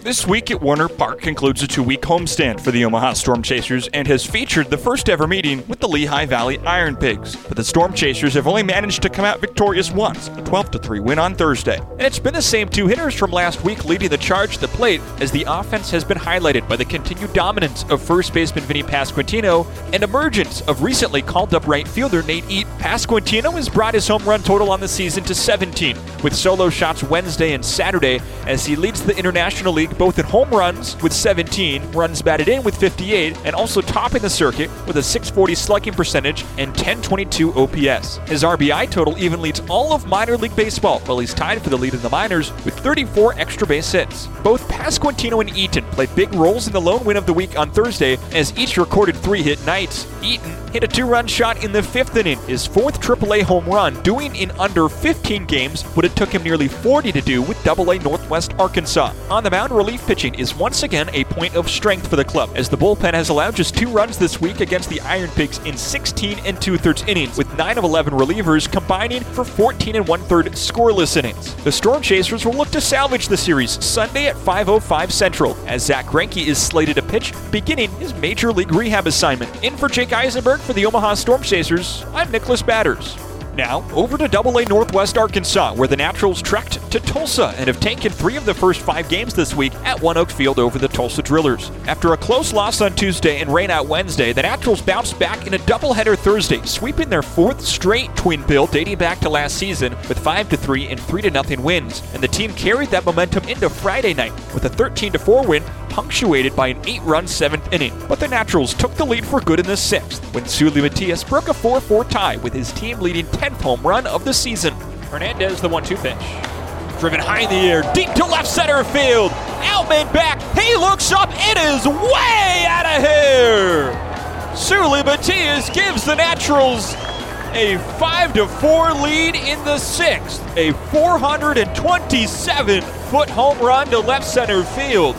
This week at Werner Park concludes a two week homestand for the Omaha Storm Chasers and has featured the first ever meeting with the Lehigh Valley Iron Pigs. But the Storm Chasers have only managed to come out victorious once, a 12 3 win on Thursday. And it's been the same two hitters from last week leading the charge to the plate as the offense has been highlighted by the continued dominance of first baseman Vinnie Pasquantino and emergence of recently called up right fielder Nate Eaton. Pasquantino has brought his home run total on the season to 17, with solo shots Wednesday and Saturday as he leads the International League both in home runs with 17, runs batted in with 58, and also topping the circuit with a 640 slugging percentage and 1022 OPS. His RBI total even leads all of minor league baseball, while he's tied for the lead in the minors with 34 extra base hits. Both Pasquantino and Eaton played big roles in the lone win of the week on Thursday as each recorded three hit nights. Eaton hit a two run shot in the fifth inning, his fourth AAA home run, doing in under 15 games what it took him nearly 40 to do with Double A Northwest Arkansas. On the mound, relief pitching is once again a point of strength for the club, as the bullpen has allowed just two runs this week against the Iron Pigs in 16 and two thirds innings, with 9 of 11 relievers combining for 14 and one third scoreless innings. The Storm Chasers will look to salvage the series Sunday at 5:05 Central, as Zack Greinke is slated to pitch, beginning his major league rehab assignment. In for Jake Eisenberg for the Omaha Storm Chasers, I'm Nicholas Batters. Now, over to Double A Northwest Arkansas, where the Naturals trekked to Tulsa and have taken three of the first five games this week at ONEOK Field over the Tulsa Drillers. After a close loss on Tuesday and rain out Wednesday, the Naturals bounced back in a doubleheader Thursday, sweeping their fourth straight twin bill dating back to last season with 5 3 and 3 0 wins. And the team carried that momentum into Friday night with a 13 4 win punctuated by an eight run seventh inning. But the Naturals took the lead for good in the sixth when Seuly Matias broke a 4 4 tie with his team leading 10th home run of the season. Hernandez, the 1 2 pitch. Driven high in the air, deep to left center field. Outman back. He looks up. It is way out of here. Seuly Matias gives the Naturals a 5 to 4 lead in the sixth. A 427 foot home run to left center field.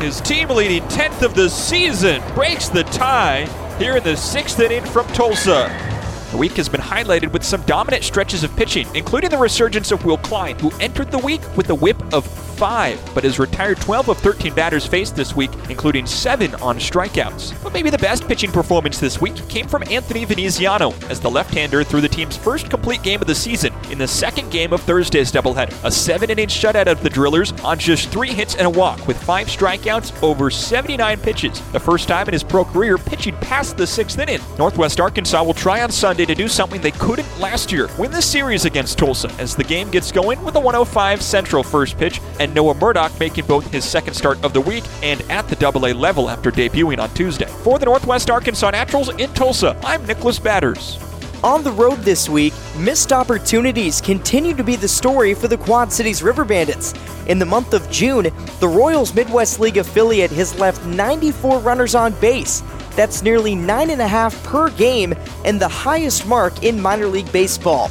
His team leading 10th of the season breaks the tie here in the sixth inning from Tulsa. The week has been highlighted with some dominant stretches of pitching, including the resurgence of Will Klein, who entered the week with a whip of five, but has retired 12 of 13 batters faced this week, including seven on strikeouts. But maybe the best pitching performance this week came from Anthony Veneziano, as the left-hander threw the team's first complete game of the season in the second game of Thursday's doubleheader. A seven-inning shutout of the Drillers on just three hits and a walk, with five strikeouts over 79 pitches. The first time in his pro career pitching past the sixth inning. Northwest Arkansas will try on Sunday to do something they couldn't last year: win the series against Tulsa, as the game gets going with a 105 Central first pitch and Noah Murdock making both his second start of the week and at the AA level after debuting on Tuesday. For the Northwest Arkansas Naturals in Tulsa, I'm Nicholas Batters. On the road this week, missed opportunities continue to be the story for the Quad Cities River Bandits. In the month of June, the Royals Midwest League affiliate has left 94 runners on base. That's nearly 9.5 per game and the highest mark in minor league baseball.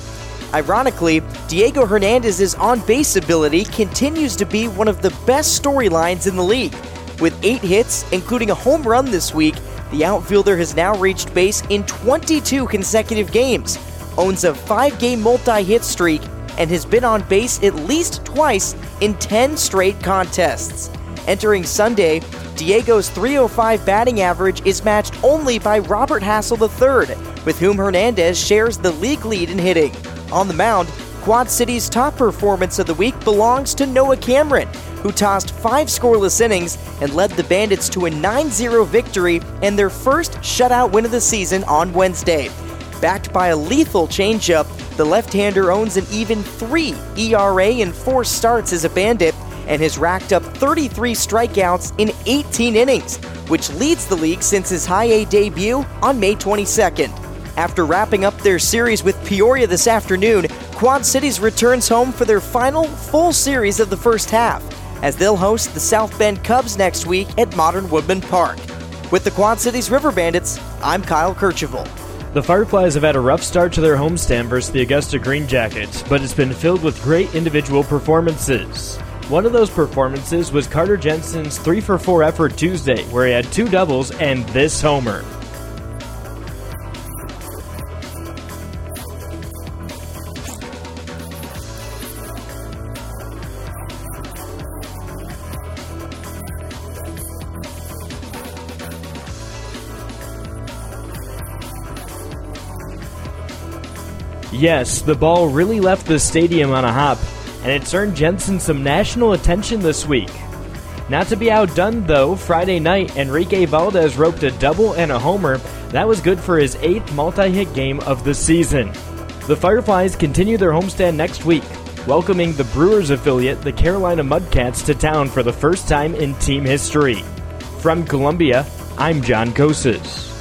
Ironically, Diego Hernandez's on base ability continues to be one of the best storylines in the league. With eight hits, including a home run this week, the outfielder has now reached base in 22 consecutive games, owns a five game multi hit streak, and has been on base at least twice in 10 straight contests. Entering Sunday, Diego's 305 batting average is matched only by Robert Hassel III, with whom Hernandez shares the league lead in hitting. On the mound, Quad City's top performance of the week belongs to Noah Cameron, who tossed five scoreless innings and led the Bandits to a 9 0 victory and their first shutout win of the season on Wednesday. Backed by a lethal changeup, the left hander owns an even 3 ERA in four starts as a Bandit and has racked up 33 strikeouts in 18 innings, which leads the league since his high A debut on May 22nd. After wrapping up their series with Peoria this afternoon, Quad Cities returns home for their final full series of the first half, as they'll host the South Bend Cubs next week at Modern Woodmen Park. With the Quad Cities River Bandits, I'm Kyle Kercheval. The Fireflies have had a rough start to their homestand versus the Augusta Green Jackets, but it's been filled with great individual performances. One of those performances was Carter Jensen's 3 for 4 effort Tuesday, where he had two doubles and this homer. Yes, the ball really left the stadium on a hop, and it's earned Jensen some national attention this week. Not to be outdone, though, Friday night, Enrique Valdez roped a double and a homer. That was good for his eighth multi hit game of the season. The Fireflies continue their homestand next week, welcoming the Brewers affiliate, the Carolina Mudcats, to town for the first time in team history. From Columbia, I'm John Kosas.